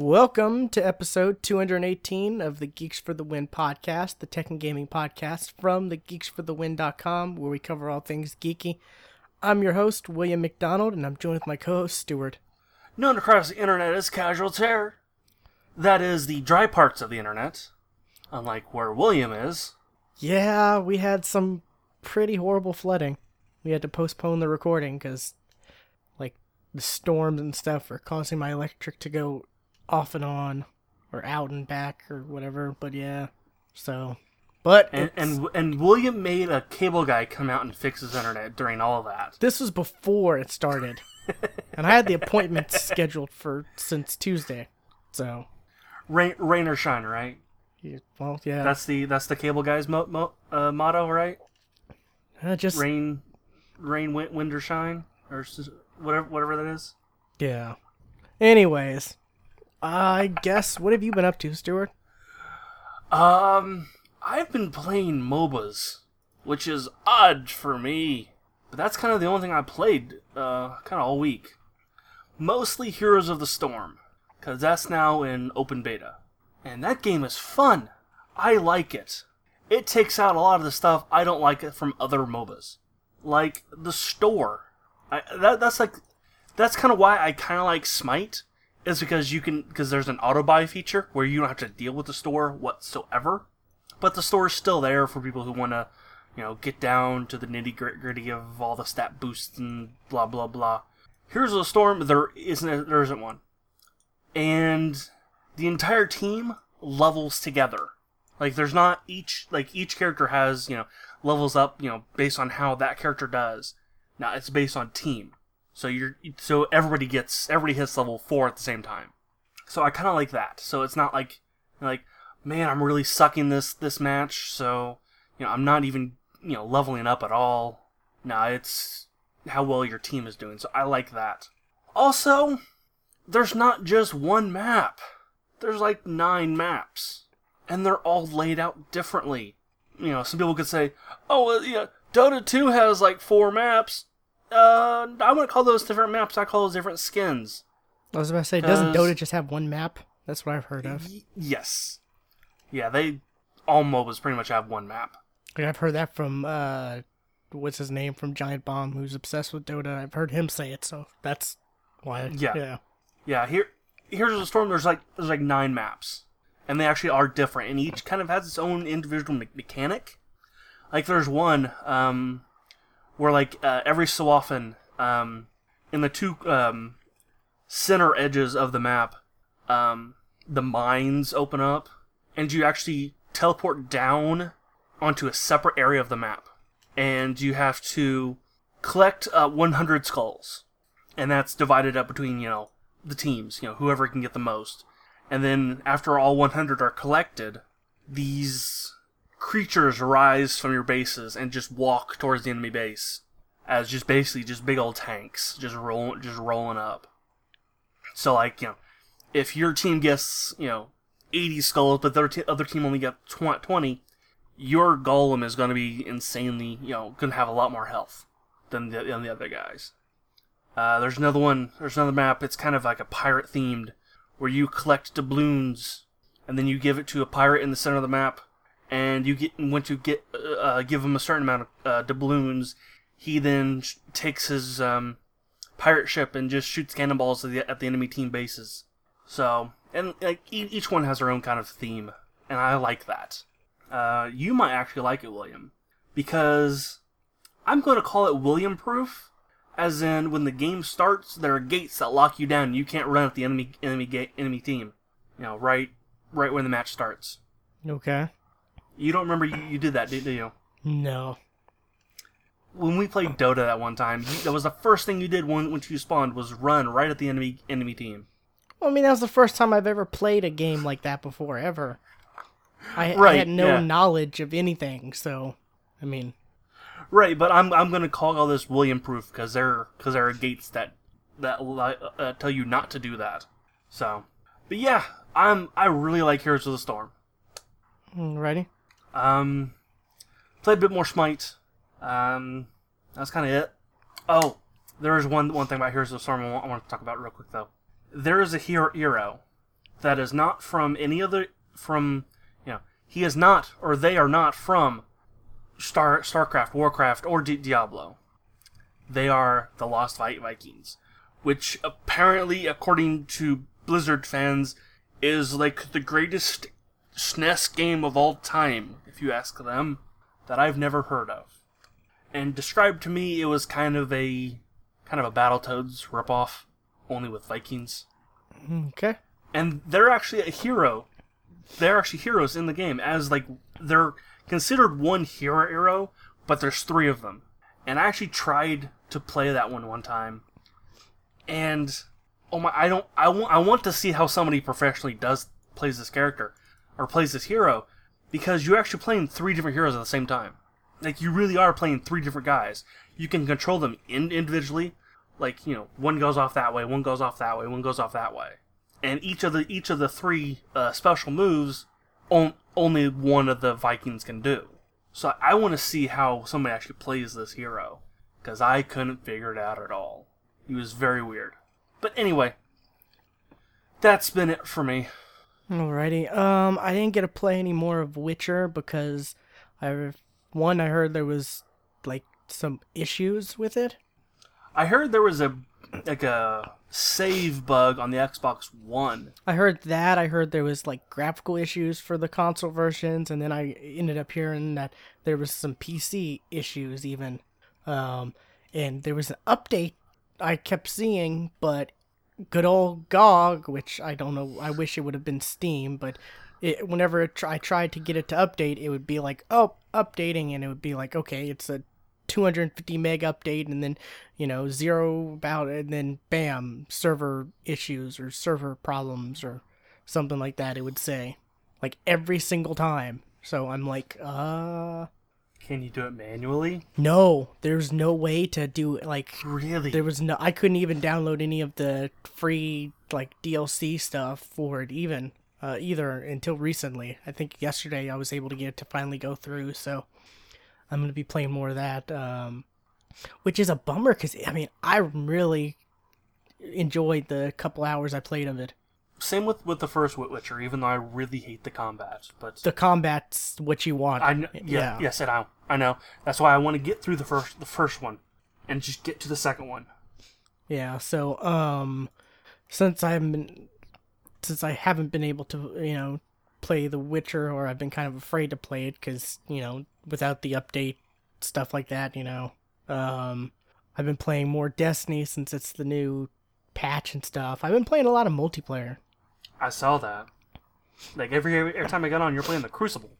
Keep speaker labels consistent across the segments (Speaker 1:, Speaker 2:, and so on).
Speaker 1: Welcome to episode 218 of the Geeks for the Win podcast, the tech and gaming podcast from the geeksforthewin.com, where we cover all things geeky. I'm your host, William McDonald, and I'm joined with my co host, Stuart.
Speaker 2: Known across the internet as Casual Terror. That is the dry parts of the internet, unlike where William is.
Speaker 1: Yeah, we had some pretty horrible flooding. We had to postpone the recording because, like, the storms and stuff are causing my electric to go off and on, or out and back, or whatever. But yeah, so. But
Speaker 2: And, and and William made a cable guy come out and fix his internet during all of that.
Speaker 1: this was before it started, and I had the appointment scheduled for since Tuesday. So,
Speaker 2: Rain, rain or shine, right?
Speaker 1: yeah, well, yeah,
Speaker 2: That's the that's the cable guy's mo- mo- uh, motto, right?
Speaker 1: uh, just
Speaker 2: Rain, rain, wind, wind or shine, or whatever whatever that is.
Speaker 1: yeah. Anyways, I guess what have you been up to, Stuart?
Speaker 2: Um, I've been playing MOBAs, which is odd for me, but that's kind of the only thing I played, uh, kind of all week. Mostly Heroes of the Storm, because that's now in open beta. And that game is fun. I like it. It takes out a lot of the stuff I don't like from other MOBAs. Like the store. I, that, that's like, that's kind of why I kind of like Smite, is because you can, because there's an auto buy feature where you don't have to deal with the store whatsoever. But the store is still there for people who want to, you know, get down to the nitty gritty of all the stat boosts and blah blah blah. Here's a storm. There isn't. There isn't one, and the entire team levels together. Like there's not each like each character has you know levels up you know based on how that character does. Now it's based on team. So you're so everybody gets everybody hits level four at the same time. So I kind of like that. So it's not like like man I'm really sucking this this match. So you know I'm not even you know leveling up at all. No, it's how well your team is doing. So I like that. Also, there's not just one map. There's like nine maps, and they're all laid out differently. You know, some people could say, "Oh, well, yeah, Dota 2 has like four maps." Uh, I wouldn't call those different maps. I call those different skins.
Speaker 1: I was about to say, doesn't Dota just have one map? That's what I've heard of.
Speaker 2: Y- yes. Yeah, they all MOBAs pretty much have one map.
Speaker 1: Like I've heard that from uh, what's his name from Giant Bomb, who's obsessed with Dota. I've heard him say it, so that's why.
Speaker 2: Yeah.
Speaker 1: yeah.
Speaker 2: Yeah, here here's a storm. There's like there's like nine maps, and they actually are different, and each kind of has its own individual me- mechanic. Like there's one um, where like uh, every so often um, in the two um, center edges of the map, um, the mines open up, and you actually teleport down onto a separate area of the map, and you have to collect uh, 100 skulls, and that's divided up between you know the teams, you know, whoever can get the most. And then after all 100 are collected, these creatures rise from your bases and just walk towards the enemy base as just basically just big old tanks just rolling just rolling up. So like, you know, if your team gets, you know, 80 skulls but the other, te- other team only got 20, your golem is going to be insanely, you know, going to have a lot more health than the, than the other guys. Uh, there's another one. There's another map. It's kind of like a pirate themed, where you collect doubloons, and then you give it to a pirate in the center of the map, and you get once you get uh, uh, give him a certain amount of uh, doubloons, he then sh- takes his um, pirate ship and just shoots cannonballs at the, at the enemy team bases. So, and like each one has their own kind of theme, and I like that. Uh, you might actually like it, William, because I'm going to call it William proof as in when the game starts, there are gates that lock you down. You can't run at the enemy enemy gate enemy team. You know, right right when the match starts.
Speaker 1: Okay.
Speaker 2: You don't remember you, you did that, do you?
Speaker 1: No.
Speaker 2: When we played Dota that one time, you, that was the first thing you did when once you spawned was run right at the enemy enemy team.
Speaker 1: Well, I mean, that was the first time I've ever played a game like that before, ever. I, I had no
Speaker 2: yeah.
Speaker 1: knowledge of anything, so I mean,
Speaker 2: Right, but I'm I'm gonna call all this William proof because there because there are gates that that uh, tell you not to do that. So, but yeah, I'm I really like Heroes of the Storm.
Speaker 1: ready?
Speaker 2: Um, played a bit more Smite. Um, that's kind of it. Oh, there is one one thing about Heroes of Storm I want, I want to talk about real quick though. There is a hero, hero that is not from any other from you know he is not or they are not from Star Starcraft, Warcraft, or Di- Diablo. They are the Lost Vikings, which apparently, according to Blizzard fans, is like the greatest SNES game of all time, if you ask them, that I've never heard of. And described to me, it was kind of a kind of a Battletoads ripoff, only with Vikings.
Speaker 1: Okay.
Speaker 2: And they're actually a hero. They're actually heroes in the game, as like they're considered one hero hero, but there's three of them. And I actually tried to play that one one time, and oh my, I don't, I want, I want to see how somebody professionally does plays this character or plays this hero, because you're actually playing three different heroes at the same time. Like you really are playing three different guys. You can control them in, individually. Like you know, one goes off that way, one goes off that way, one goes off that way, and each of the each of the three uh, special moves, on, only one of the Vikings can do. So I want to see how somebody actually plays this hero, because I couldn't figure it out at all. He was very weird. But anyway, that's been it for me.
Speaker 1: Alrighty. Um, I didn't get to play any more of Witcher because I one I heard there was like some issues with it.
Speaker 2: I heard there was a like a save bug on the Xbox One.
Speaker 1: I heard that. I heard there was like graphical issues for the console versions, and then I ended up hearing that there was some PC issues even. Um, and there was an update I kept seeing, but good old GOG, which I don't know. I wish it would have been Steam, but it, whenever it, I tried to get it to update, it would be like, oh, updating, and it would be like, okay, it's a 250 meg update, and then you know zero about, and then bam, server issues or server problems or something like that. It would say, like every single time. So I'm like, uh,
Speaker 2: Can you do it manually?
Speaker 1: no, there's no way to do like
Speaker 2: Really?
Speaker 1: there was no i couldn't even download any of the free like dlc stuff for it even uh, either until recently i think yesterday i was able to get it to finally go through so i'm going to be playing more of that um, which is a bummer because i mean i really enjoyed the couple hours i played of it
Speaker 2: Same with with the first Witcher, even though I really hate the combat. But
Speaker 1: the combat's what you want
Speaker 2: I yeah,
Speaker 1: yeah.
Speaker 2: yes, I know, I know. That's why I want to get through the first the first one, and just get to the second one.
Speaker 1: Yeah, so um since I haven't been since I haven't been able to, you know, play The Witcher or I've been kind of afraid to play it cuz, you know, without the update stuff like that, you know. Um I've been playing more Destiny since it's the new patch and stuff. I've been playing a lot of multiplayer.
Speaker 2: I saw that. Like every every time I got on, you're playing the Crucible.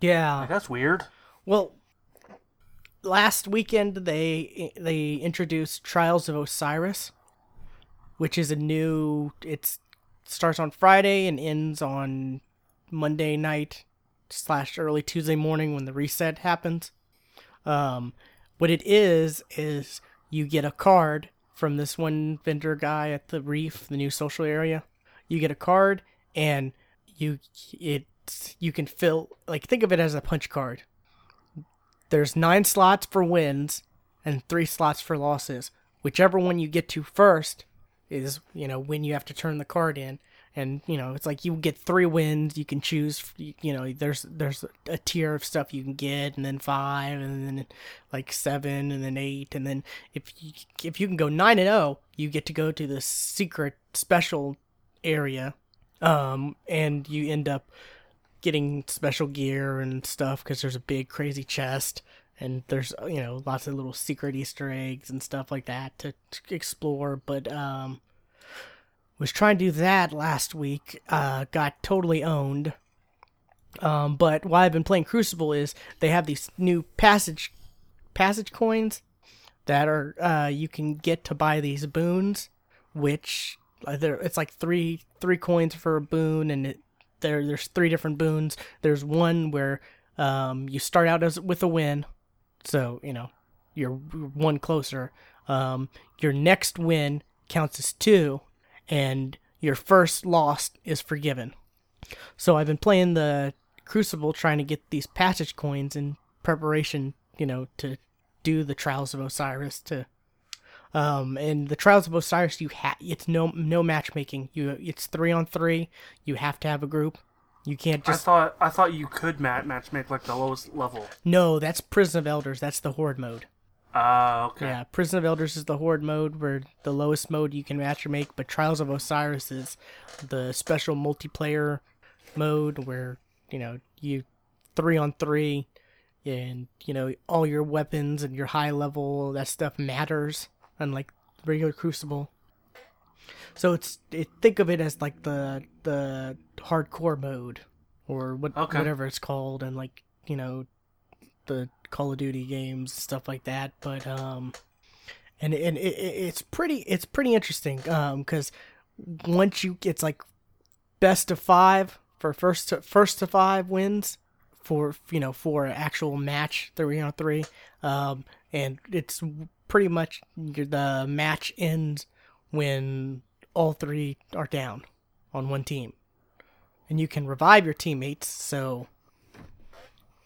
Speaker 1: Yeah.
Speaker 2: Like that's weird.
Speaker 1: Well, last weekend they they introduced Trials of Osiris, which is a new. It starts on Friday and ends on Monday night slash early Tuesday morning when the reset happens. Um, what it is is you get a card from this one vendor guy at the Reef, the new social area. You get a card and you it you can fill like think of it as a punch card there's nine slots for wins and three slots for losses. Whichever one you get to first is, you know, when you have to turn the card in. And you know, it's like you get three wins. You can choose. You know, there's there's a tier of stuff you can get, and then five, and then like seven, and then eight, and then if you, if you can go nine and zero, you get to go to the secret special area, um, and you end up getting special gear and stuff because there's a big crazy chest and there's you know lots of little secret easter eggs and stuff like that to, to explore but um was trying to do that last week uh got totally owned. Um but why i've been playing crucible is they have these new passage passage coins that are uh you can get to buy these boons which uh, it's like three three coins for a boon and it there there's three different boons. There's one where um, you start out as with a win, so you know you're one closer. Um, your next win counts as two, and your first loss is forgiven. So I've been playing the Crucible, trying to get these passage coins in preparation, you know, to do the Trials of Osiris to Um, and the Trials of Osiris, you ha- it's no no matchmaking. You it's three on three. You have to have a group. You can't just.
Speaker 2: I thought I thought you could mat match make like the lowest level.
Speaker 1: no. That's Prison of Elders. That's the Horde mode.
Speaker 2: Ah, okay.
Speaker 1: Yeah, Prison of Elders is the Horde mode, where the lowest mode you can match or make. But Trials of Osiris is the special multiplayer mode where you know you three on three, and you know all your weapons and your high level that stuff matters, unlike regular Crucible. So it's it, think of it as like the the hardcore mode, or what
Speaker 2: Okay.
Speaker 1: whatever it's called, and like you know the Call of Duty games stuff like that. But um, and and it, it, it's pretty it's pretty interesting um because once you it's like best of five for first to first to five wins for you know for an actual match three on three um and it's pretty much the match ends when all three are down on one team and you can revive your teammates so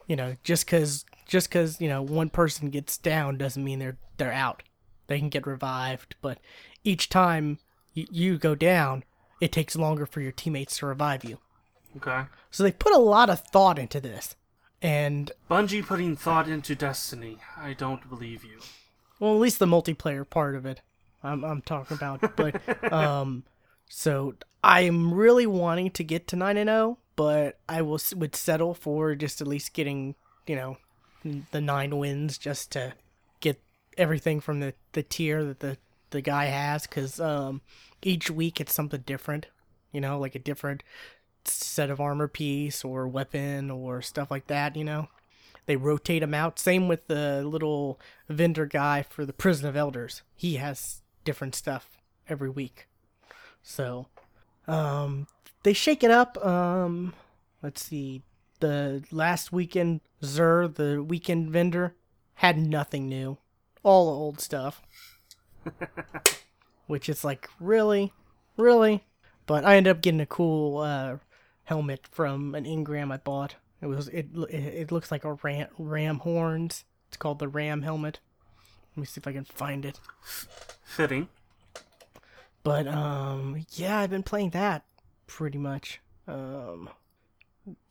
Speaker 1: you know just because just because you know one person gets down doesn't mean they're they're out they can get revived but each time y- you go down it takes longer for your teammates to revive you
Speaker 2: Okay.
Speaker 1: so they put a lot of thought into this and
Speaker 2: Bungie putting thought into Destiny. I don't believe you.
Speaker 1: Well at least the multiplayer part of it i'm, I'm talking about but um so i'm really wanting to get to 9 and 0 but i will would settle for just at least getting you know the nine wins just to get everything from the the tier that the the guy has because um each week it's something different you know like a different set of armor piece or weapon or stuff like that you know they rotate them out same with the little vendor guy for the prison of elders he has different stuff every week so um they shake it up um let's see the last weekend Xur, the weekend vendor, had nothing new. All old stuff. Which is like, really? Really? But I ended up getting a cool uh, helmet from an engram I bought. It was it it, looks like a ram, ram horns. It's called the ram helmet. Let me see if I can find it.
Speaker 2: Fitting.
Speaker 1: But um yeah, I've been playing that pretty much. Um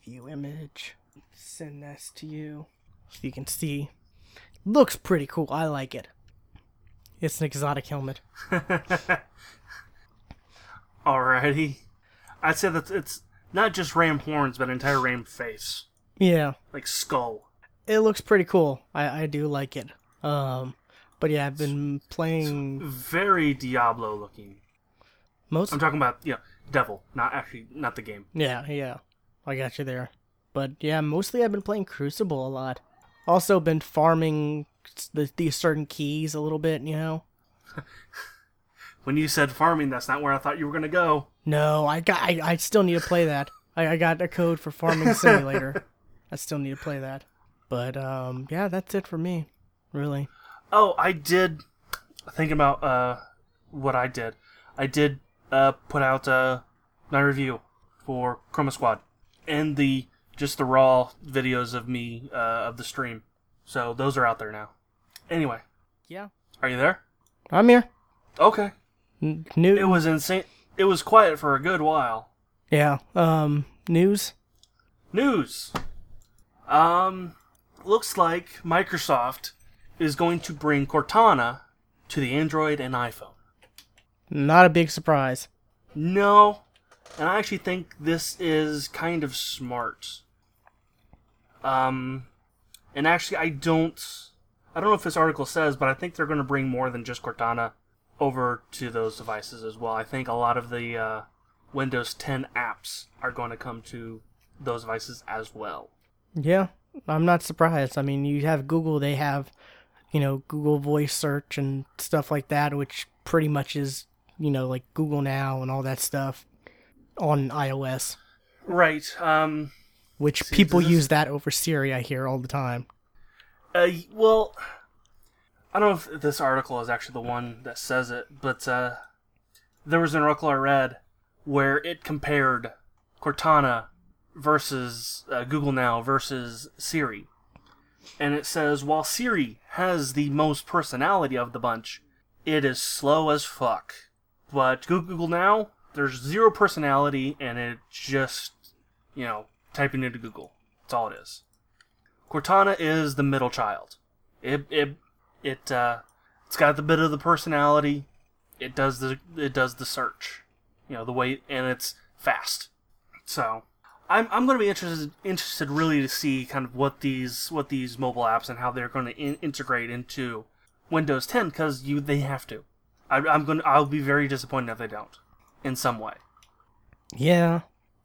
Speaker 1: view image. Send this to you. So you can see. Looks pretty cool. I like it. It's an exotic helmet.
Speaker 2: Alrighty. I'd say that it's not just ram horns, but entire ram face,
Speaker 1: Yeah.
Speaker 2: like skull.
Speaker 1: It looks pretty cool. I, I do like it. Um but yeah, I've been playing
Speaker 2: Very Diablo looking.
Speaker 1: most
Speaker 2: I'm talking about yeah, devil, not actually not the game.
Speaker 1: Yeah, yeah. I got you there. But yeah, mostly I've been playing Crucible a lot. Also been farming the, these certain keys a little bit, you know.
Speaker 2: When you said farming, that's not where I thought you were gonna go.
Speaker 1: No, I got I, I still need to play that. I, I got a code for Farming Simulator. I still need to play that. But um yeah, that's it for me. Really.
Speaker 2: Oh, I did. think about uh, what I did, I did uh put out uh my review for Chroma Squad and the just the raw videos of me uh, of the stream. So those are out there now. Anyway,
Speaker 1: Yeah.
Speaker 2: are you there?
Speaker 1: I'm here.
Speaker 2: Okay.
Speaker 1: New
Speaker 2: It was insane. It was quiet for a good while.
Speaker 1: Yeah. Um news.
Speaker 2: News. Um, looks like Microsoft is going to bring Cortana to the Android and iPhone.
Speaker 1: Not a big surprise.
Speaker 2: No, and I actually think this is kind of smart. Um, and actually, I don't, I don't know if this article says, but I think they're going to bring more than just Cortana over to those devices as well. I think a lot of the uh, Windows 10 apps are going to come to those devices as well.
Speaker 1: Yeah, I'm not surprised. I mean, you have Google, they have, you know, Google Voice Search and stuff like that, which pretty much is, you know, like Google Now and all that stuff on iOS,
Speaker 2: Right. Um.
Speaker 1: which
Speaker 2: See,
Speaker 1: people
Speaker 2: is-
Speaker 1: use that over Siri, I hear all the time.
Speaker 2: Uh. Well, I don't know if this article is actually the one that says it, but uh, there was an article I read where it compared Cortana versus uh, Google Now versus Siri, and it says while Siri has the most personality of the bunch, it is slow as fuck. But Google Now, there's zero personality, and it just, you know, typing into Google. That's all it is. Cortana is the middle child. It it it uh, it's got the bit of the personality. It does the it does the search, you know, the way, and it's fast. So, I'm I'm going to be interested interested really to see kind of what these what these mobile apps and how they're going to in- integrate into Windows 10 because you they have to. I, I'm going to I'll be very disappointed if they don't, in some way.
Speaker 1: Yeah,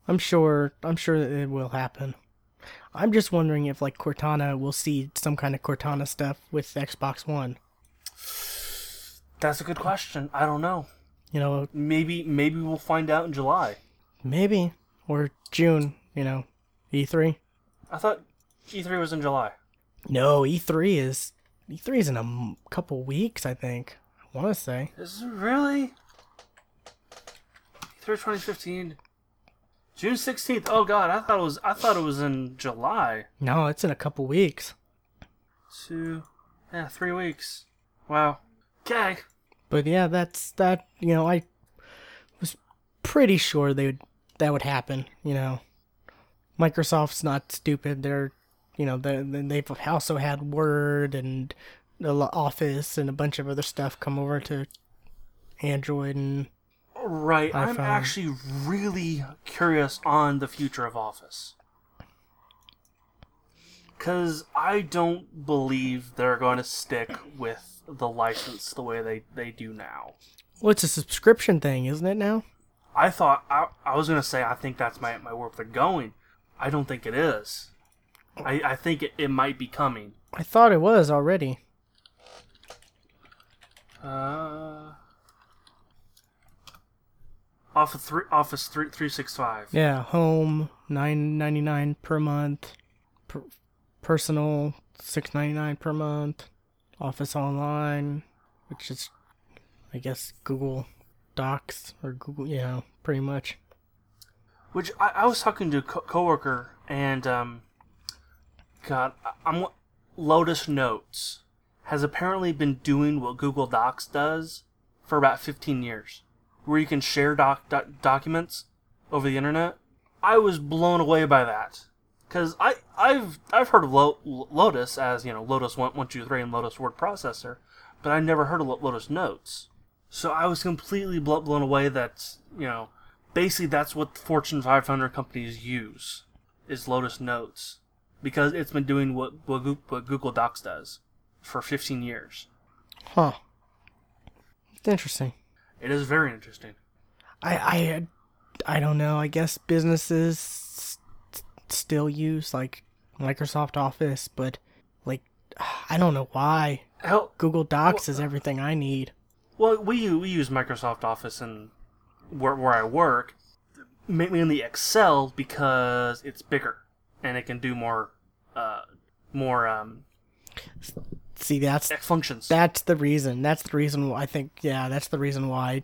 Speaker 1: I'm sure. I'm sure it will happen. I'm just wondering if like Cortana will see some kind of Cortana stuff with Xbox One.
Speaker 2: That's a good question. I don't know.
Speaker 1: You know,
Speaker 2: Maybe maybe we'll find out in July.
Speaker 1: maybe or June. You know, E3.
Speaker 2: I thought E3 was in July.
Speaker 1: No, E3 is E3 is in a m- couple weeks. I think. I want to say.
Speaker 2: Is it really? E3 2015. June 16th. Oh god, I thought it was I thought it was in July.
Speaker 1: No, it's in a couple weeks.
Speaker 2: Two yeah, 3 weeks. Wow. Okay.
Speaker 1: But yeah, that's that. You know, I was pretty sure they would that would happen. You know, Microsoft's not stupid. They're, you know, they they've also had Word and the Office and a bunch of other stuff come over to Android and
Speaker 2: Right. I'm actually really curious on the future of Office. Because I don't believe they're going to stick with the license the way they, they do now.
Speaker 1: well, it's a subscription thing, isn't it now?
Speaker 2: I thought, I, I was going to say, I think that's my, my where they're going. I don't think it is. I, I think it, it might be coming.
Speaker 1: I thought it was already.
Speaker 2: Uh, Office three, Office three three six five.
Speaker 1: Yeah, home nine ninety nine per month, per, personal six ninety nine per month, Office Online, which is, I guess, Google Docs or Google, yeah, pretty much.
Speaker 2: Which I, I was talking to a co- coworker and um, God, I'm Lotus Notes has apparently been doing what Google Docs does for about 15 years, where you can share doc, doc documents over the internet. I was blown away by that because I I've I've heard of Lo- Lotus as you know Lotus one one two three and Lotus Word Processor, but I never heard of Lo- Lotus Notes. So I was completely blo- blown away that you know basically that's what Fortune 500 companies use is Lotus Notes because it's been doing what, what Google Docs does for 15 years.
Speaker 1: Huh. Interesting.
Speaker 2: It is very interesting.
Speaker 1: I I I don't know. I guess businesses s- still use like Microsoft Office, but like I don't know why.
Speaker 2: Hell,
Speaker 1: Google Docs is everything I need.
Speaker 2: well, we we use Microsoft Office and where where I work, ma- mainly Excel because it's bigger and it can do more uh more um
Speaker 1: See, that's
Speaker 2: functions.
Speaker 1: that's the reason. That's the reason why I think yeah, that's the reason why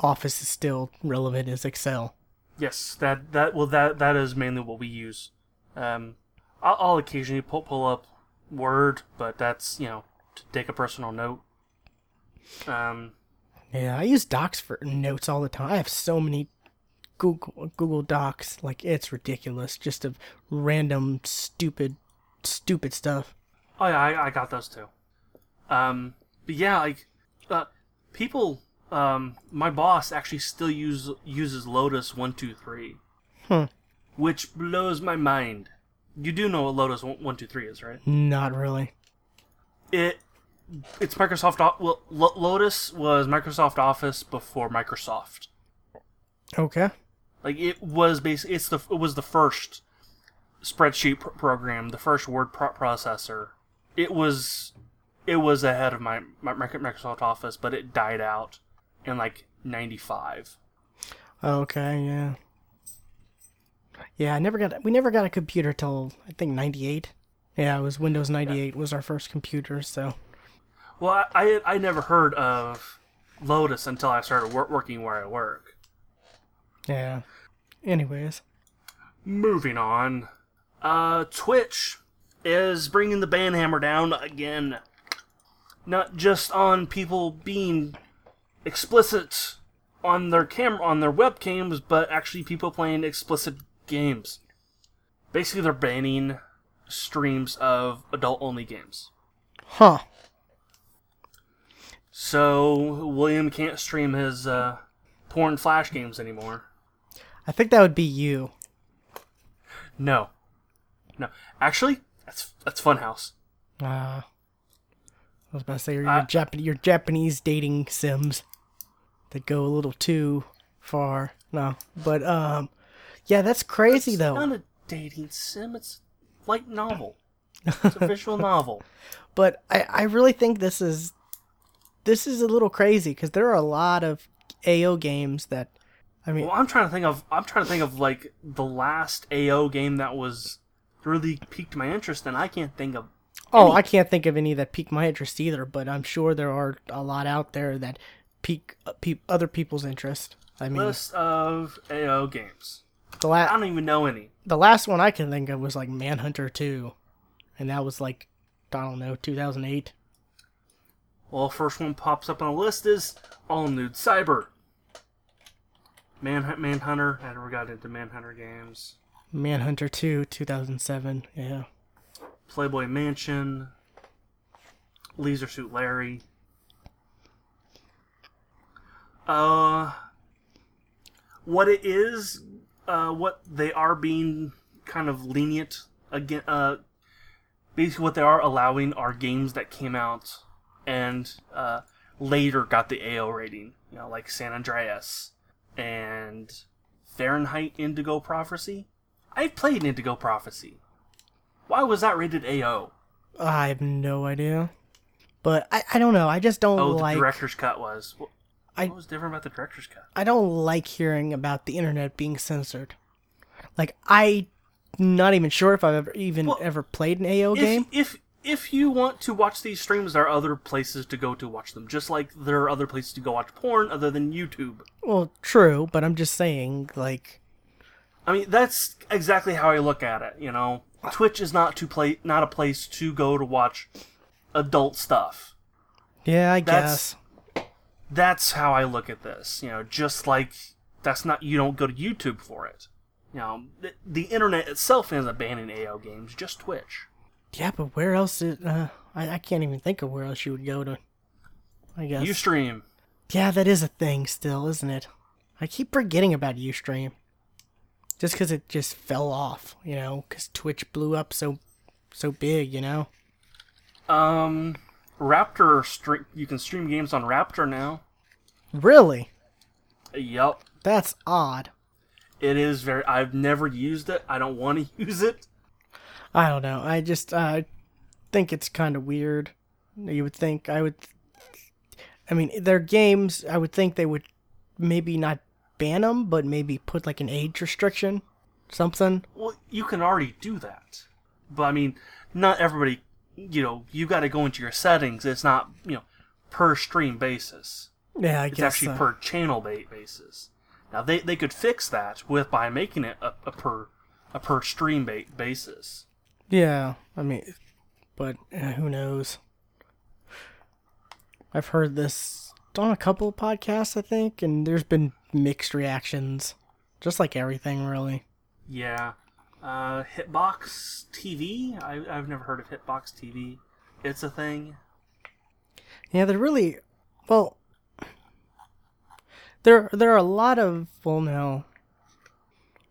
Speaker 1: Office is still relevant is Excel.
Speaker 2: Yes, that that well that that is mainly what we use. Um, I'll, I'll occasionally pull pull up Word, but that's you know to take a personal note. Um,
Speaker 1: Yeah, I use Docs for notes all the time. I have so many Google Google Docs, like it's ridiculous, just of random stupid stupid stuff.
Speaker 2: Oh yeah, I, I got those too. Um, but yeah, like uh, people, um, my boss actually still use uses Lotus one two three,
Speaker 1: Hmm.
Speaker 2: which blows my mind. You do know what Lotus one two three is, right?
Speaker 1: Not really.
Speaker 2: it it's Microsoft. O- Well, Lo- Lotus was Microsoft Office before Microsoft.
Speaker 1: Okay.
Speaker 2: Like it was basically it's the it was the first spreadsheet pr- program, the first word pro- processor. It was it was ahead of my, my Microsoft Office, but it died out in like '95.
Speaker 1: Okay, yeah. Yeah, I never got we never got a computer till I think 98. Yeah, it was Windows 98 was our first computer, so
Speaker 2: Well, I, I I never heard of Lotus until I started wor- working where I work.
Speaker 1: yeah. Anyways,
Speaker 2: Moving on. Uh, Twitch is bringing the banhammer down again. not just on people being explicit on their camera on their webcams, but actually people playing explicit games. Basically, they're banning streams of adult-only games.
Speaker 1: Huh.
Speaker 2: So William can't stream his uh, porn flash games anymore.
Speaker 1: I think that would be you.
Speaker 2: No, no. Actually, that's that's Funhouse.
Speaker 1: Uh, I was about to say your
Speaker 2: Uh,
Speaker 1: your Japanese dating sims that go a little too far. No, but um, yeah, that's crazy
Speaker 2: It's
Speaker 1: though.
Speaker 2: not a dating sim. It's light novel. It's a visual novel.
Speaker 1: But I I really think this is this is a little crazy because there are a lot of AO games that I mean
Speaker 2: Well, I'm trying to think of. I'm trying to think of like the last AO game that was really piqued my interest, and I can't think of.
Speaker 1: oh
Speaker 2: any.
Speaker 1: I can't think of any that piqued my interest either. But I'm sure there are a lot out there that pique uh, other people's interest. I mean,
Speaker 2: List of AO games.
Speaker 1: the
Speaker 2: I don't even know any.
Speaker 1: the last one I can think of was like Manhunter 2. And that was like, I don't know, 2008.
Speaker 2: Well, first one pops up on the list is All Nude Cyber. Man Manhunter. I never got into Manhunter games.
Speaker 1: Manhunter 2, 2007. Yeah.
Speaker 2: Playboy Mansion. Leisure Suit Larry. Uh, what it is, uh, what they are being kind of lenient again. Uh, basically, what they are allowing are games that came out and uh, later got the AO rating. You know, like San Andreas and Fahrenheit Indigo Prophecy. I've played Indigo Prophecy. Why was that rated AO?
Speaker 1: I have no idea. But I, I don't know. I just don't
Speaker 2: Oh,
Speaker 1: like.
Speaker 2: the director's cut was. What,
Speaker 1: I-
Speaker 2: what was different about the director's cut?
Speaker 1: I don't like hearing about the internet being censored. Like, I. Not even sure if I've ever even
Speaker 2: Well,
Speaker 1: ever played an AO game.
Speaker 2: If, if if you want to watch these streams, there are other places to go to watch them. Just like there are other places to go watch porn other than YouTube.
Speaker 1: Well, true, but I'm just saying, like,
Speaker 2: I mean, that's exactly how I look at it. You know, Twitch is not to play, not a place to go to watch adult stuff.
Speaker 1: yeah, I
Speaker 2: That's-
Speaker 1: guess.
Speaker 2: That's how I look at this. You know, just like that's not you don't go to YouTube for it. You know, the, the internet itself isn't banning AO games, just Twitch.
Speaker 1: Yeah, but where else is. Uh, I, I can't even think of where else you would go to. I guess.
Speaker 2: Ustream.
Speaker 1: Yeah, that is a thing still, isn't it? I keep forgetting about Ustream. Just because it just fell off, you know, because Twitch blew up so so big, you know.
Speaker 2: Um, Raptr. Stre- you can stream games on Raptr now.
Speaker 1: Really?
Speaker 2: Yup.
Speaker 1: That's odd.
Speaker 2: It is very. I've never used it. I don't want to use it.
Speaker 1: I don't know. I just uh, think it's kind of weird. You would think I would. I mean, their games. I would think they would maybe not ban them, but maybe put like an age restriction, something.
Speaker 2: Well, you can already do that, but I mean, not everybody. You know, you got to go into your settings. It's not you know per stream basis.
Speaker 1: Yeah, I guess
Speaker 2: It's
Speaker 1: guess.
Speaker 2: actually
Speaker 1: so.
Speaker 2: per channel ba- basis. Now they they could fix that with by making it a, a per a per stream ba- basis.
Speaker 1: Yeah, I mean, but uh, who knows? I've heard this on a couple of podcasts, I think, and there's been mixed reactions, just like everything, really.
Speaker 2: Yeah. Uh, Hitbox TV. I, I've never heard of Hitbox TV. It's a thing.
Speaker 1: Yeah, they're really well. There, there are a lot of well, no.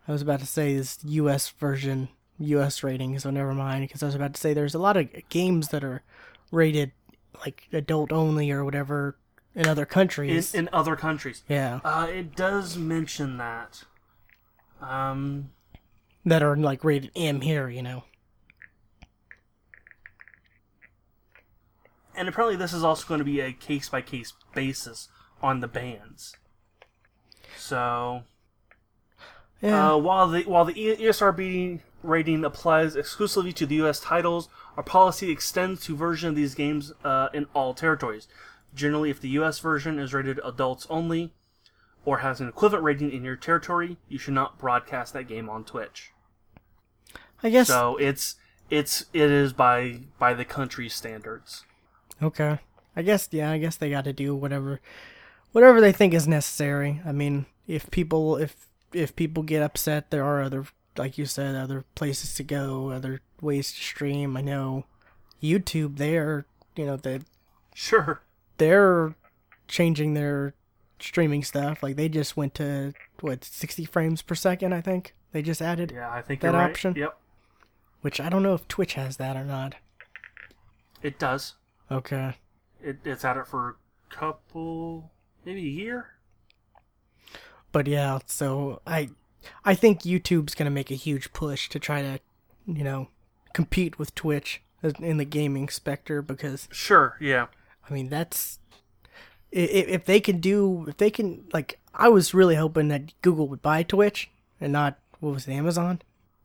Speaker 1: I was about to say this U.S. version, U.S. rating, so never mind. Because I was about to say there's a lot of games that are rated like adult only or whatever in other countries.
Speaker 2: in other countries.
Speaker 1: yeah,
Speaker 2: Uh, it does mention that. Um,
Speaker 1: that are like rated M here, you know.
Speaker 2: and apparently this is also going to be a case by case basis on the bans. So,
Speaker 1: Yeah,
Speaker 2: uh, while the while the ESRB rating applies exclusively to the U.S. titles, our policy extends to version of these games uh, in all territories. Generally, if the U.S. version is rated adults only, or has an equivalent rating in your territory, you should not broadcast that game on Twitch.
Speaker 1: I guess.
Speaker 2: So it's it's it is by by the country's standards.
Speaker 1: Okay. I guess yeah, I guess they got to do whatever whatever they think is necessary. I mean, if people if if people get upset, there are other like you said other places to go, other ways to stream. I know YouTube they're, you know, they
Speaker 2: Sure.
Speaker 1: They're changing their streaming stuff. Like they just went to what 60 frames per second, I think. They just added,
Speaker 2: Yeah, I think
Speaker 1: That
Speaker 2: right.
Speaker 1: option?
Speaker 2: Yep.
Speaker 1: which I don't know if Twitch has that or not.
Speaker 2: It does.
Speaker 1: Okay.
Speaker 2: It, it's at it for a couple, maybe a year.
Speaker 1: But yeah, so I I think YouTube's going to make a huge push to try to, you know, compete with Twitch in the gaming specter because
Speaker 2: Sure. Yeah.
Speaker 1: I mean, that's if they can do if they can like I was really hoping that Google would buy Twitch and not what was it, Amazon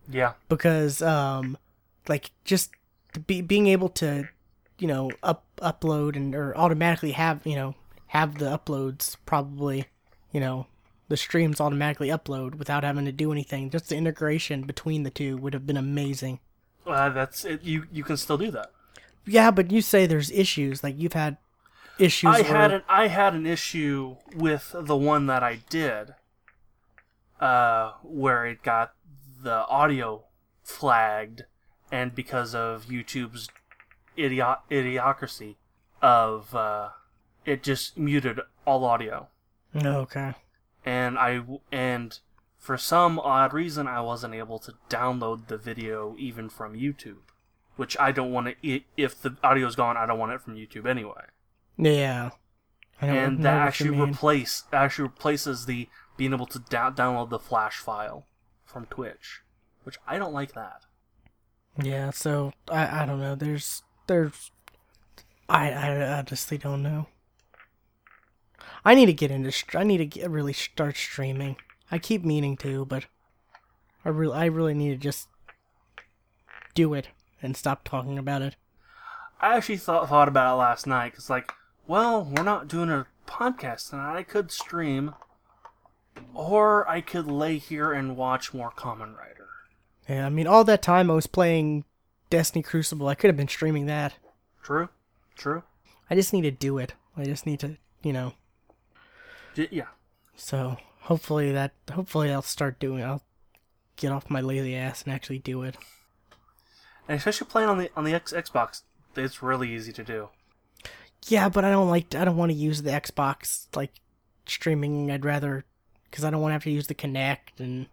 Speaker 2: Yeah.
Speaker 1: because um like just to be being able to you know up upload and or automatically have you know have the uploads probably you know the streams automatically upload without having to do anything just the integration between the two would have been amazing
Speaker 2: Uh, that's it. You you can still do that.
Speaker 1: Yeah but you say there's issues like you've had issues
Speaker 2: I
Speaker 1: where,
Speaker 2: had an I had an issue with the one that I did, uh, where it got the audio flagged, and because of YouTube's idiot idiocracy of uh, it just muted all audio,
Speaker 1: okay.
Speaker 2: And I and for some odd reason I wasn't able to download the video even from YouTube, which I don't want to. If the audio's gone, I don't want it from YouTube anyway
Speaker 1: yeah I don't
Speaker 2: and that actually replace actually replaces the being able to da- download the flash file from Twitch, which I don't like that.
Speaker 1: Yeah, so I I don't know. There's there's I I honestly don't know. I need to get into I need to get really start streaming. I keep meaning to, but I really I really need to just do it and stop talking about it.
Speaker 2: I actually thought thought about it last night because like, well, we're not doing a podcast tonight. I could stream, or I could lay here and watch more Kamen Rider.
Speaker 1: Yeah, I mean all that time I was playing Destiny Crucible, I could have been streaming that.
Speaker 2: True, true.
Speaker 1: I just need to do it. I just need to, you know.
Speaker 2: D- yeah,
Speaker 1: So hopefully that hopefully I'll start doing. I'll get off my lazy ass and actually do it.
Speaker 2: And especially playing on the on the X- Xbox, it's really easy to do.
Speaker 1: Yeah, but I don't like. I don't want to use the Xbox like streaming. I'd rather because I don't want to have to use the Kinect and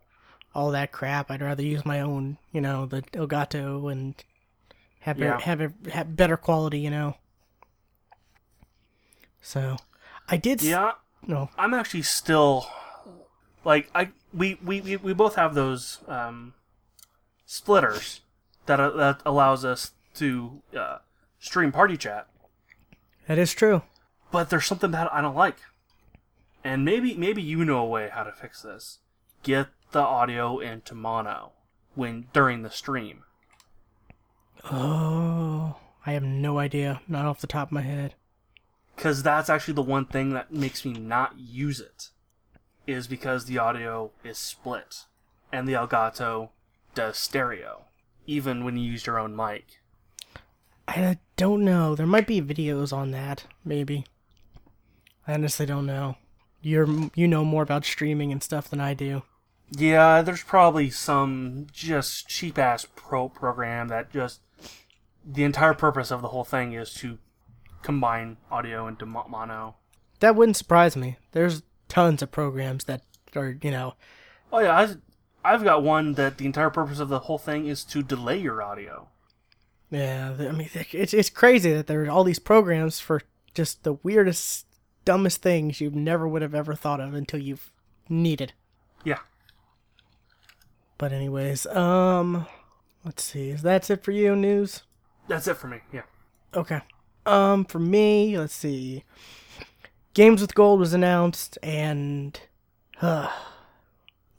Speaker 1: all that crap. I'd rather use my own. You know, the Elgato and have
Speaker 2: Yeah.
Speaker 1: it, have it have better quality. You know. So, I did. s-
Speaker 2: Yeah,
Speaker 1: No.
Speaker 2: I'm actually still like I we we, we, we both have those um, splitters that uh, that allows us to uh, stream party chat,
Speaker 1: That is true.
Speaker 2: but there's something that I don't like, and maybe maybe you know a way how to fix this. Get the audio into mono when during the stream.
Speaker 1: Oh, I have no idea. Not off the top of my head.
Speaker 2: because that's actually the one thing that makes me not use it is because the audio is split and the elgato does stereo even when you used your own mic
Speaker 1: I don't know. There might be videos on that, maybe. I honestly don't know. You're you know more about streaming and stuff than I do.
Speaker 2: yeah there's probably some just cheap ass pro program that just the entire purpose of the whole thing is to combine audio into mono
Speaker 1: That wouldn't surprise me. There's tons of programs that are, you know,
Speaker 2: oh yeah I, i've got one that the entire purpose of the whole thing is to delay your audio
Speaker 1: yeah. I mean, it's it's crazy that there are all these programs for just the weirdest, dumbest things you never would have ever thought of until you've needed.
Speaker 2: yeah
Speaker 1: But anyways, um, let's see. Is that it for you? News.
Speaker 2: that's it for me yeah
Speaker 1: Okay. Um, for me, let's see. Games with Gold was announced, and uh,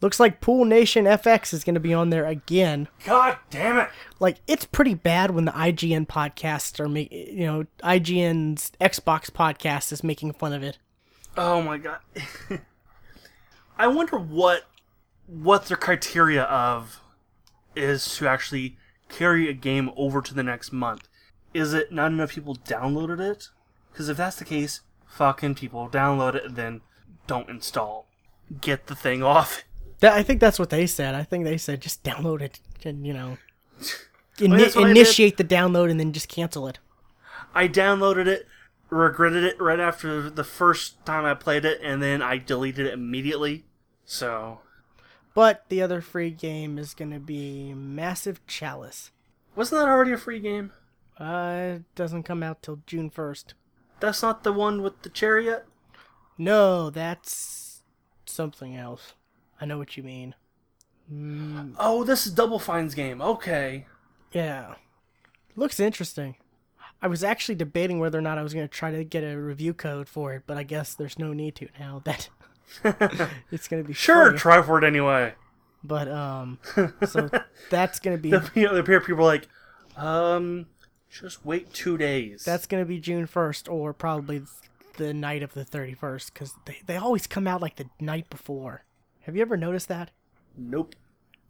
Speaker 1: looks like Pool Nation FX is going to be on there again.
Speaker 2: god damn it
Speaker 1: Like, it's pretty bad when the IGN podcasts are making, you know, IGN's Xbox podcast is making fun of it.
Speaker 2: Oh my god. I wonder what what their criteria of is to actually carry a game over to the next month. Is it not enough people downloaded it? Because if that's the case, fucking people download it and then don't install. Get the thing off.
Speaker 1: That, I think that's what they said. I think they said just download it and you know ini-
Speaker 2: that's what I did.
Speaker 1: initiate the download and then just cancel it.
Speaker 2: I downloaded it, regretted it right after the first time I played it, and then I deleted it immediately. So,
Speaker 1: But the other free game is gonna be Massive Chalice.
Speaker 2: wasn't that already a free game?
Speaker 1: Uh, it doesn't come out till June first.
Speaker 2: That's not the one with the chariot?
Speaker 1: No, that's something else. I know what you mean.
Speaker 2: Oh, this is Double Fine's game. Okay.
Speaker 1: Yeah. Looks interesting. I was actually debating whether or not I was going to try to get a review code for it, but I guess there's no need to now that it's going to be
Speaker 2: Sure,
Speaker 1: free.
Speaker 2: try for it anyway.
Speaker 1: But um so that's going to be
Speaker 2: The, you know, the people are like, um, just wait two days.
Speaker 1: that's going to be June 1st or probably the night of the 31st cuz they they always come out like the night before. Have you ever noticed that?
Speaker 2: nope.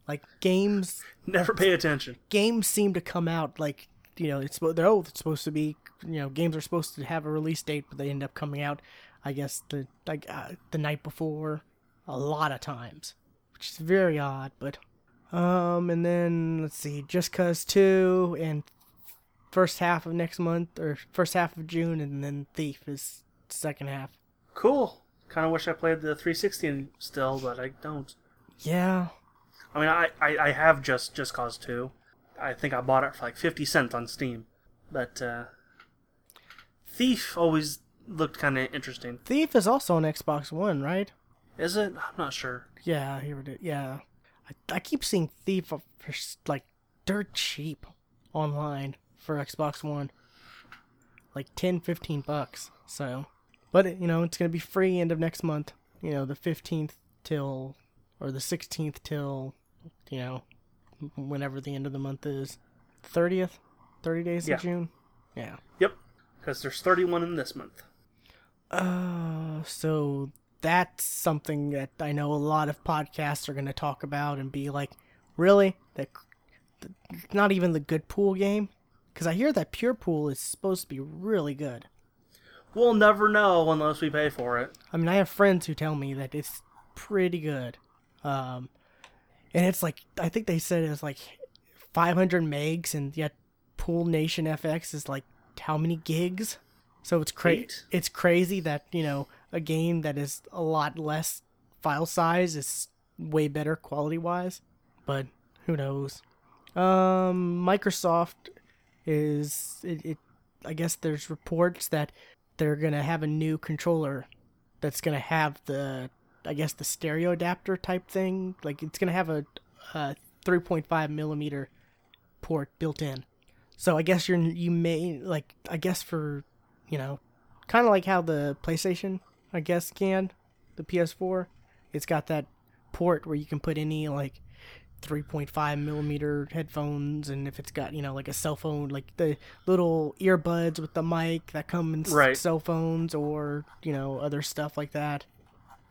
Speaker 1: Like games
Speaker 2: Never pay attention.
Speaker 1: games seem to come out like you know it's supposed they're oh it's supposed to be you know games are supposed to have a release date but they end up coming out I guess the like uh, the night before a lot of times which is very odd but um and then let's see just cause 2 and first half of next month or first half of June and then Thief is second half
Speaker 2: Cool. Kind of wish I played the 360 still, but I don't.
Speaker 1: yeah
Speaker 2: I mean, I, I, I have just Just Cause 2. I think I bought it for like 50 cents on Steam. But, uh, Thief always looked kind of interesting.
Speaker 1: Thief is also on Xbox One right
Speaker 2: Is it? I'm not sure.
Speaker 1: Yeah, here it is. Yeah, I, I keep seeing Thief for like dirt cheap online for Xbox One, like 10, 15 bucks. So, but you know it's gonna be free end of next month. You know the fifteenth till or the sixteenth till you know whenever the end of the month is. Thirtieth, thirty days
Speaker 2: Yeah.
Speaker 1: of June. Yeah.
Speaker 2: Yep. Because there's 31 in this month.
Speaker 1: Uh, so that's something that I know a lot of podcasts are going to talk about and be like, really? That not even the good pool game? Because I hear that pure pool is supposed to be really good.
Speaker 2: We'll never know unless we pay for it.
Speaker 1: I mean, I have friends who tell me that it's pretty good. Um, and it's like I think they said it's like 500 megs, and yet Pool Nation FX is like how many gigs? So it's crazy. It's crazy that you know a game that is a lot less file size is way better quality wise, but who knows? Um, Microsoft is it, it. I guess there's reports that they're gonna have a new controller that's gonna have the I guess the stereo adapter type thing. Like it's gonna have a, a 3.5 millimeter port built in. So I guess you're you may like I guess for you know kind of like how the PlayStation I guess can the PS4. It's got that port where you can put any like 3.5 millimeter headphones and if it's got you know like a cell phone like the little earbuds with the mic that come in
Speaker 2: Right.
Speaker 1: cell phones or you know other stuff like that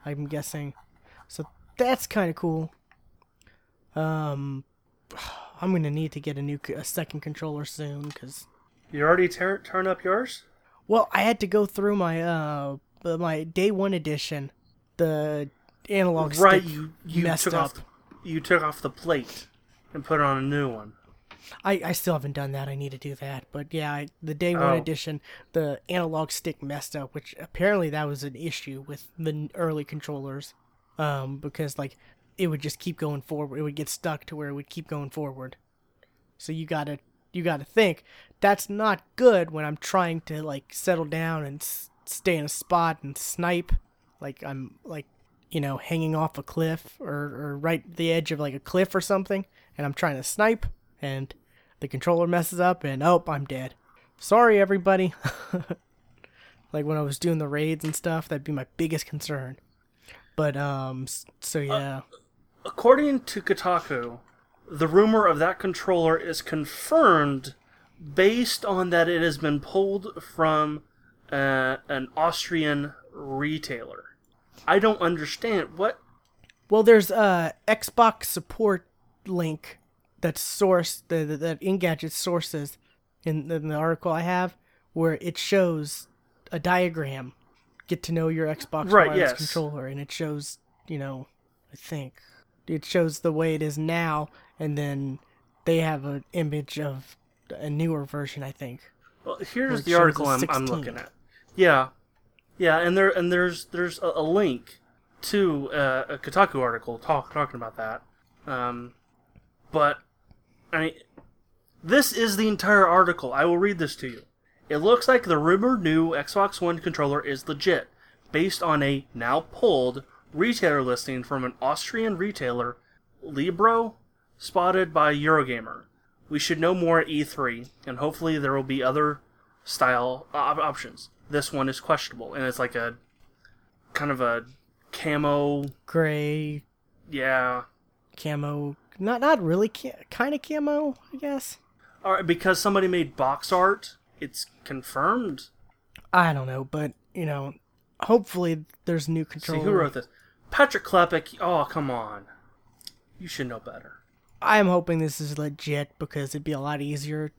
Speaker 1: i'm guessing so that's kind of cool um i'm gonna need to get a new a second controller soon because
Speaker 2: You already tur turn up yours?
Speaker 1: well i had to go through my uh my day one edition the analog
Speaker 2: right,
Speaker 1: stick
Speaker 2: you, you
Speaker 1: messed up.
Speaker 2: the, you took off the plate and put on a new one.
Speaker 1: I, I still haven't done that. I need to do that. But yeah, I, the day one
Speaker 2: Oh.
Speaker 1: edition, the analog stick messed up, which apparently that was an issue with the early controllers, um, because like it would just keep going forward. It would get stuck to where it would keep going forward. So you gotta you gotta think that's not good when I'm trying to like settle down and s- stay in a spot and snipe, like I'm like you know hanging off a cliff or or right the edge of like a cliff or something, and I'm trying to snipe and the controller messes up and oh I'm dead. Sorry everybody. like when I was doing the raids and stuff, that'd be my biggest concern. But um, so yeah.
Speaker 2: According to Kotaku, the rumor of that controller is confirmed based on that it has been pulled from uh, an Austrian retailer. I don't understand what.
Speaker 1: Well, there's a Xbox support link that's sourced that that Engadget sources in, in the article I have, where it shows a diagram. Get to know your Xbox
Speaker 2: Right,
Speaker 1: wireless
Speaker 2: yes.
Speaker 1: controller, and it shows, you know, I think it shows the way it is now, and then they have an image of a newer version. I think.
Speaker 2: Well, here's the article I'm, I'm looking at. Yeah, yeah, and there and there's there's a, a link to uh, a Kotaku article talk, talking about that. Um, but I mean, this is the entire article. I will read this to you. It looks like the rumored new Xbox One controller is legit, based on a now pulled retailer listing from an Austrian retailer, Libro, spotted by Eurogamer. We should know more at E3, and hopefully there will be other style op- options. This one is questionable, and it's like a kind of a camo.
Speaker 1: Gray
Speaker 2: Yeah,
Speaker 1: camo, not not really, ca- kind of camo, I guess.
Speaker 2: all right, because somebody made box art, it's confirmed.
Speaker 1: I don't know, but you know, hopefully there's new
Speaker 2: See who wrote this? Patrick Klepek. Oh, come on, you should know better.
Speaker 1: I'm hoping this is legit because it'd be a lot easier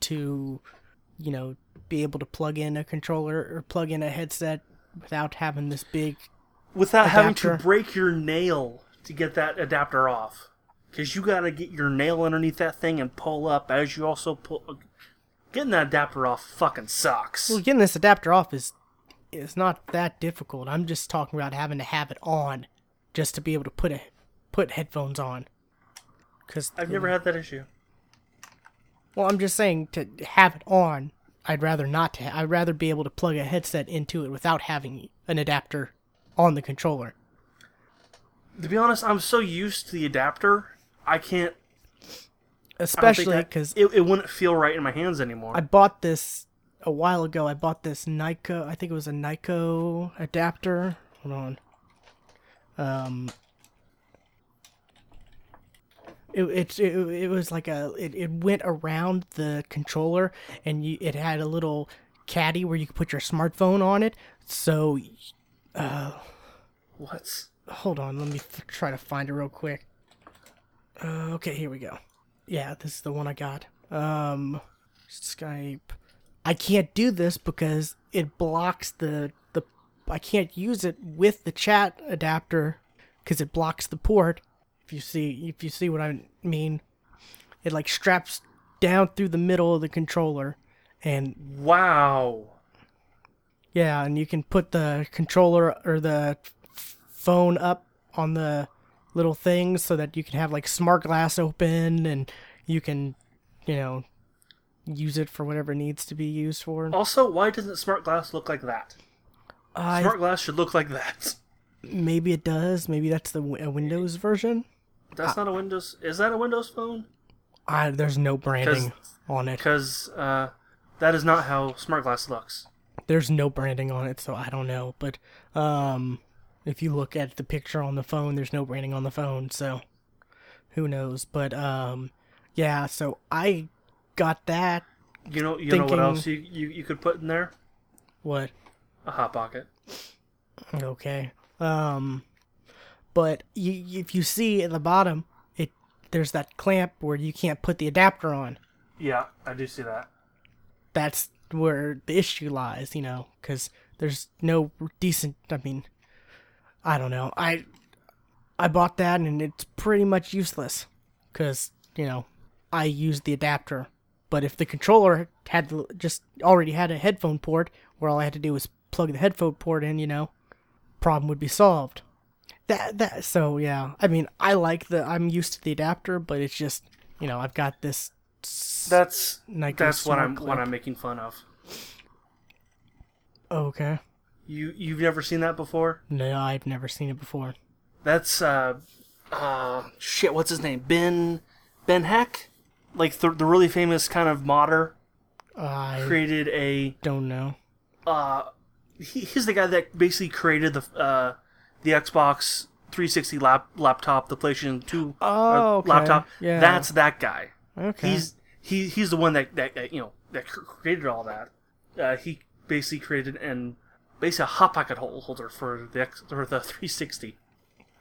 Speaker 1: to, you know, be able to plug in a controller or plug in a headset without having this big.
Speaker 2: Without having to break your nail to get that adapter off, because you gotta get your nail underneath that thing and pull up as you also pull. Getting that adapter off fucking sucks.
Speaker 1: Well, getting this adapter off is is not that difficult. I'm just talking about having to have it on, just to be able to put a put headphones on. Cause
Speaker 2: I've never had that issue.
Speaker 1: Well, I'm just saying to have it on. I'd rather not to. I'd rather be able to plug a headset into it without having an adapter on the controller.
Speaker 2: To be honest, I'm so used to the adapter, I can't. I don't think
Speaker 1: Especially because
Speaker 2: it, it wouldn't feel right in my hands anymore.
Speaker 1: I bought this a while ago. I bought this Nyko. I think it was a Nyko adapter. Hold on. Um. It, it, it, it was like a it, it went around the controller and you it had a little caddy where you could put your smartphone on it. So
Speaker 2: what?
Speaker 1: hold on let me f- try to find it real quick. Uh, okay here we go. Yeah this is the one i got. Um skype. I can't do this because it blocks the the i can't use it with the chat adapter because it blocks the port if you see if you see what i mean it like straps down through the middle of the controller and
Speaker 2: Wow.
Speaker 1: yeah, and you can put the controller or the phone up on the little thing so that you can have like smart glass open and you can, you know, use it for whatever needs to be used for.
Speaker 2: Also, why doesn't Smart Glass look like that?
Speaker 1: I,
Speaker 2: Smart Glass should look like that.
Speaker 1: maybe it does. Maybe that's the Windows version.
Speaker 2: That's not a Windows. Is that a Windows phone?
Speaker 1: I, there's no branding on it.
Speaker 2: Because uh, that is not how Smart Glass looks.
Speaker 1: There's no branding on it, so I don't know. But um, if you look at the picture on the phone, there's no branding on the phone, so who knows? But um, yeah. So I got that.
Speaker 2: You know, you know what else you, you you could put in there?
Speaker 1: What?
Speaker 2: A hot pocket.
Speaker 1: Okay. Um, but you, if you see at the bottom, it there's that clamp where you can't put the adapter on.
Speaker 2: Yeah, I do see that.
Speaker 1: That's where the issue lies, you know, because there's no decent. I mean, I don't know. I I bought that and it's pretty much useless because you know I used the adapter. But if the controller had just already had a headphone port, where all I had to do was plug the headphone port in, you know, problem would be solved. That that so yeah. I mean, I like the I'm used to the adapter, but it's just you know I've got this.
Speaker 2: That's that's what I'm
Speaker 1: Clip.
Speaker 2: what I'm making fun of.
Speaker 1: Okay.
Speaker 2: You you've never seen that before?
Speaker 1: No, I've never seen it before.
Speaker 2: That's uh uh shit. What's his name? Ben Ben Heck, like the the really famous kind of modder,
Speaker 1: I
Speaker 2: created a
Speaker 1: don't know.
Speaker 2: uh he, he's the guy that basically created the uh the Xbox 360 lap laptop, the PlayStation 2 uh,
Speaker 1: Oh, okay.
Speaker 2: laptop.
Speaker 1: Yeah.
Speaker 2: That's that guy.
Speaker 1: Okay.
Speaker 2: He's he he's the one that that, that you know that created all that. Uh, he basically created and basically a hot pocket holder for the X, for the 360,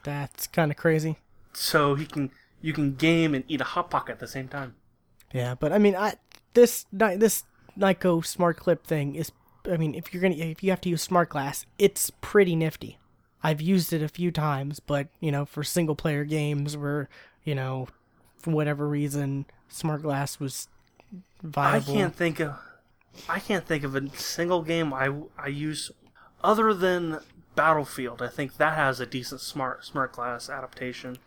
Speaker 1: That's kind of crazy.
Speaker 2: so he can you can game and eat a hot pocket at the same time.
Speaker 1: Yeah, but I mean, I this this Nyko Smart Clip thing is I mean, if you're gonna, if you have to use smart glass, it's pretty nifty. I've used it a few times, but you know, for single player games where you know, for whatever reason, smart glass was viable.
Speaker 2: I can't think of I can't think of a single game I I use other than Battlefield. I think that has a decent smart smart glass adaptation.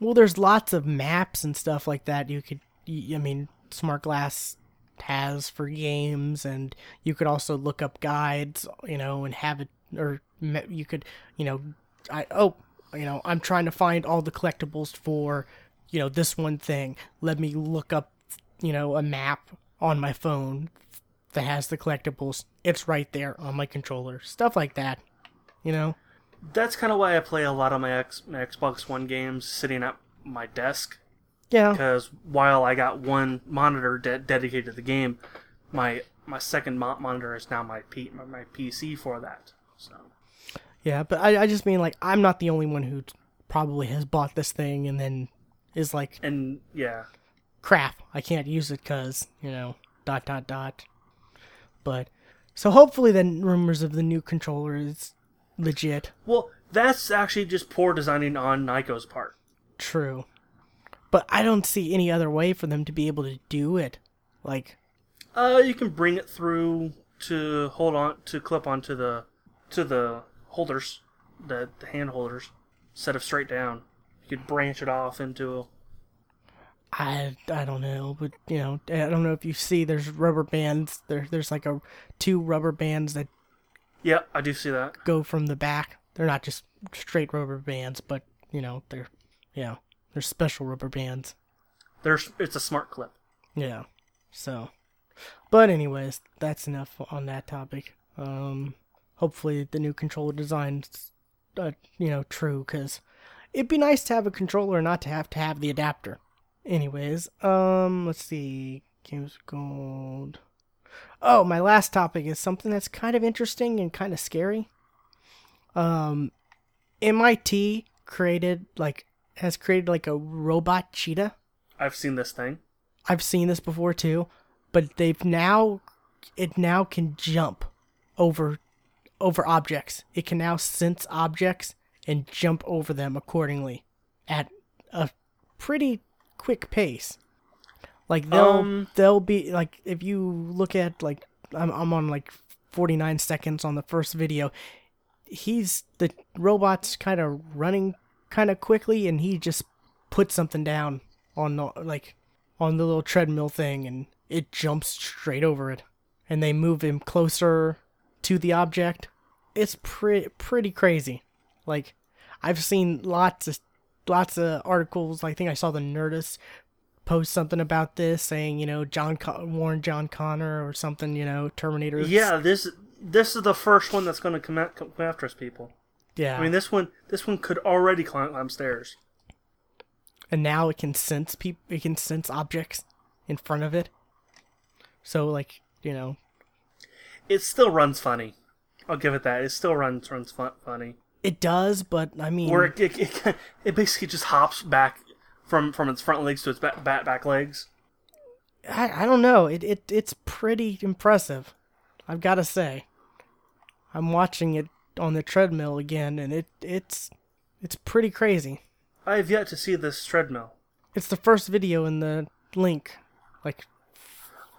Speaker 1: Well, there's lots of maps and stuff like that. You could, I mean, smart glass has for games, and you could also look up guides, you know, and have it, or you could, you know, I oh, you know, I'm trying to find all the collectibles for, you know, this one thing. Let me look up, you know, a map on my phone that has the collectibles. It's right there on my controller. Stuff like that, you know.
Speaker 2: That's kind of why I play a lot of my, X, my Xbox One games sitting at my desk
Speaker 1: Yeah.
Speaker 2: because while I got one monitor de- dedicated to the game, my my second mo- monitor is now my P- my, my PC for that.
Speaker 1: Yeah, but I, I just mean like I'm not the only one who probably has bought this thing and then is like,
Speaker 2: and yeah,
Speaker 1: crap, I can't use it because you know dot dot dot. But so hopefully the rumors of the new controller is legit,
Speaker 2: well, that's actually just poor designing on Nyko's part.
Speaker 1: true. But I don't see any other way for them to be able to do it. Like,
Speaker 2: Uh, you can bring it through to hold on to clip onto the to the holders, the the hand holders, instead of straight down. You could branch it off into.
Speaker 1: I I don't know, but you know, I don't know if you see there's rubber bands. There there's like a two rubber bands that
Speaker 2: Yeah, I do see that.
Speaker 1: go from the back. They're not just straight rubber bands, but you know, they're yeah, they're special rubber bands.
Speaker 2: There's it's a smart clip.
Speaker 1: Yeah. So, but anyways, that's enough on that topic. Um, hopefully the new controller design's, uh, you know, true because it'd be nice to have a controller and not to have to have the adapter. Anyways, um, let's see, games gold. Oh, my last topic is something that's kind of interesting and kind of scary. Um, MIT created like has created like a robot cheetah.
Speaker 2: I've seen this thing.
Speaker 1: I've seen this before too, but they've now it now can jump over over objects. It can now sense objects and jump over them accordingly at a pretty quick pace. Like they'll
Speaker 2: Um,
Speaker 1: they'll be like if you look at like I'm I'm on like 49 seconds on the first video. He's the robot's kind of running kind of quickly and he just puts something down on the like on the little treadmill thing and it jumps straight over it and they move him closer to the object it's pretty pretty crazy. Like i've seen lots of lots of articles. I think i saw the nerdist post something about this saying you know john Con- warren john connor or something you know terminator.
Speaker 2: Yeah, this this is the first one that's going to come, come after us, people.
Speaker 1: yeah.
Speaker 2: I mean, this one this one could already climb, climb stairs.
Speaker 1: and now it can sense people it can sense objects in front of it. So like you know
Speaker 2: It still runs funny. I'll give it that. It still runs runs fun, funny.
Speaker 1: it does but i mean
Speaker 2: Where it, it, it, it basically just hops back from from its front legs to its back back, back legs.
Speaker 1: I, I don't know. It, it it's pretty impressive. I've got to say. I'm watching it on the treadmill again and it it's it's pretty crazy.
Speaker 2: I have yet to see this treadmill.
Speaker 1: It's the first video in the link. Like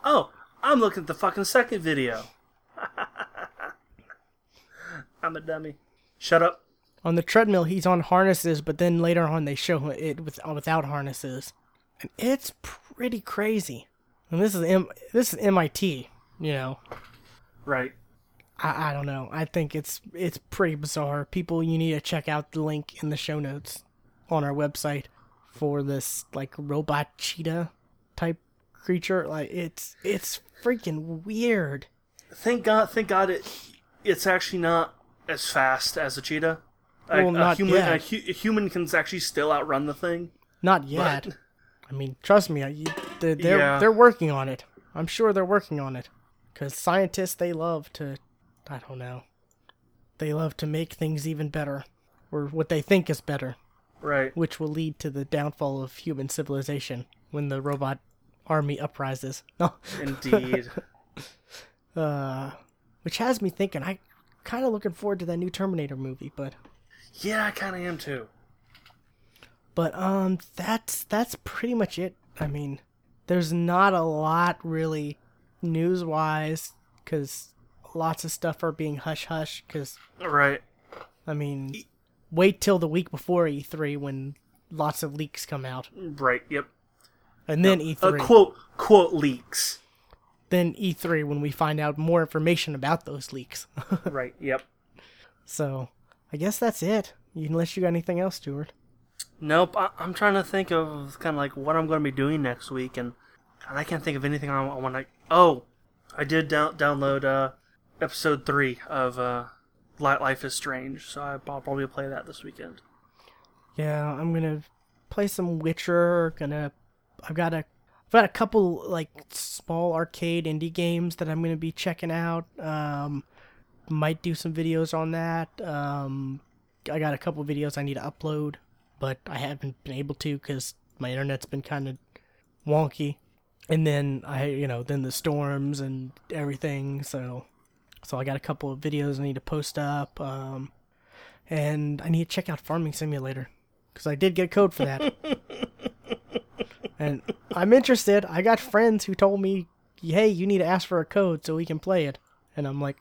Speaker 2: Oh, I'm looking at the fucking second video. I'm a dummy. Shut up.
Speaker 1: on the treadmill he's on harnesses but then later on they show it with uh, without harnesses. And it's pretty crazy. And this is M, this is MIT, you know.
Speaker 2: Right.
Speaker 1: I, I don't know. I think it's it's pretty bizarre. People, you need to check out the link in the show notes on our website for this like robot cheetah type creature. Like it's it's freaking weird.
Speaker 2: Thank God. Thank God. It it's actually not as fast as a cheetah. A,
Speaker 1: Well,
Speaker 2: a
Speaker 1: not
Speaker 2: human.
Speaker 1: yet.
Speaker 2: A, hu- a human can actually still outrun the thing.
Speaker 1: Not yet.
Speaker 2: But
Speaker 1: I mean, trust me, you, they're they're,
Speaker 2: Yeah.
Speaker 1: they're working on it. I'm sure they're working on it because scientists they love to, I don't know, they love to make things even better, or what they think is better.
Speaker 2: right.
Speaker 1: which will lead to the downfall of human civilization when the robot army uprises. No,
Speaker 2: Indeed.
Speaker 1: uh, which has me thinking. I kind of looking forward to that new Terminator movie, but
Speaker 2: Yeah, I kind of am too.
Speaker 1: but um, that's that's pretty much it. I mean, there's not a lot really news wise because lots of stuff are being hush hush. Because
Speaker 2: Right.
Speaker 1: I mean, wait till the week before E3 when lots of leaks come out,
Speaker 2: Right. Yep.
Speaker 1: and then
Speaker 2: Uh,
Speaker 1: E3,
Speaker 2: quote quote leaks.
Speaker 1: Then E3 when we find out more information about those leaks.
Speaker 2: right. Yep.
Speaker 1: so I guess that's it. Unless you got anything else, Stuart.
Speaker 2: Nope. I, I'm trying to think of kind of like what I'm going to be doing next week, and God, I can't think of anything I, want to. Oh, I did down, download uh, episode three of uh, Life is Strange, so I'll probably play that this weekend.
Speaker 1: Yeah, I'm gonna play some Witcher. Gonna, I've got a, I've got a couple like small arcade indie games that I'm gonna be checking out. Um, might do some videos on that. Um, I got a couple videos I need to upload, but I haven't been able to because my internet's been kind of wonky. And then I, you know, then the storms and everything. So, so I got a couple of videos I need to post up. Um, and I need to check out Farming Simulator because I did get code for that. and I'm interested. I got friends who told me, "Hey, you need to ask for a code so we can play it." And I'm like,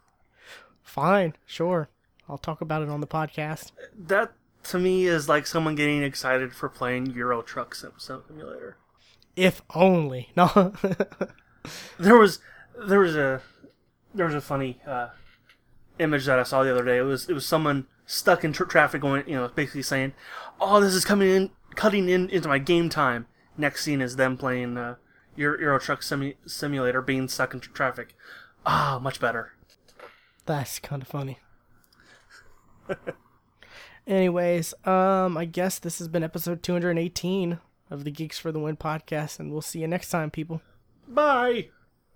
Speaker 1: "Fine, sure. I'll talk about it on the podcast."
Speaker 2: That to me is like someone getting excited for playing Euro Truck Simulator.
Speaker 1: If only. No.
Speaker 2: There was there was a there was a funny uh, image that I saw the other day. It was it was someone stuck in tr- traffic going, you know, basically saying, "Oh, this is coming in, cutting in into my game time." Next scene is them playing uh, Euro, Euro Truck Simu- Simulator, being stuck in tr- traffic. Ah, much better.
Speaker 1: That's kind of funny. Anyways, um, I guess this has been episode 218 of the Geeks for the Win podcast, and we'll see you next time, people.
Speaker 2: Bye.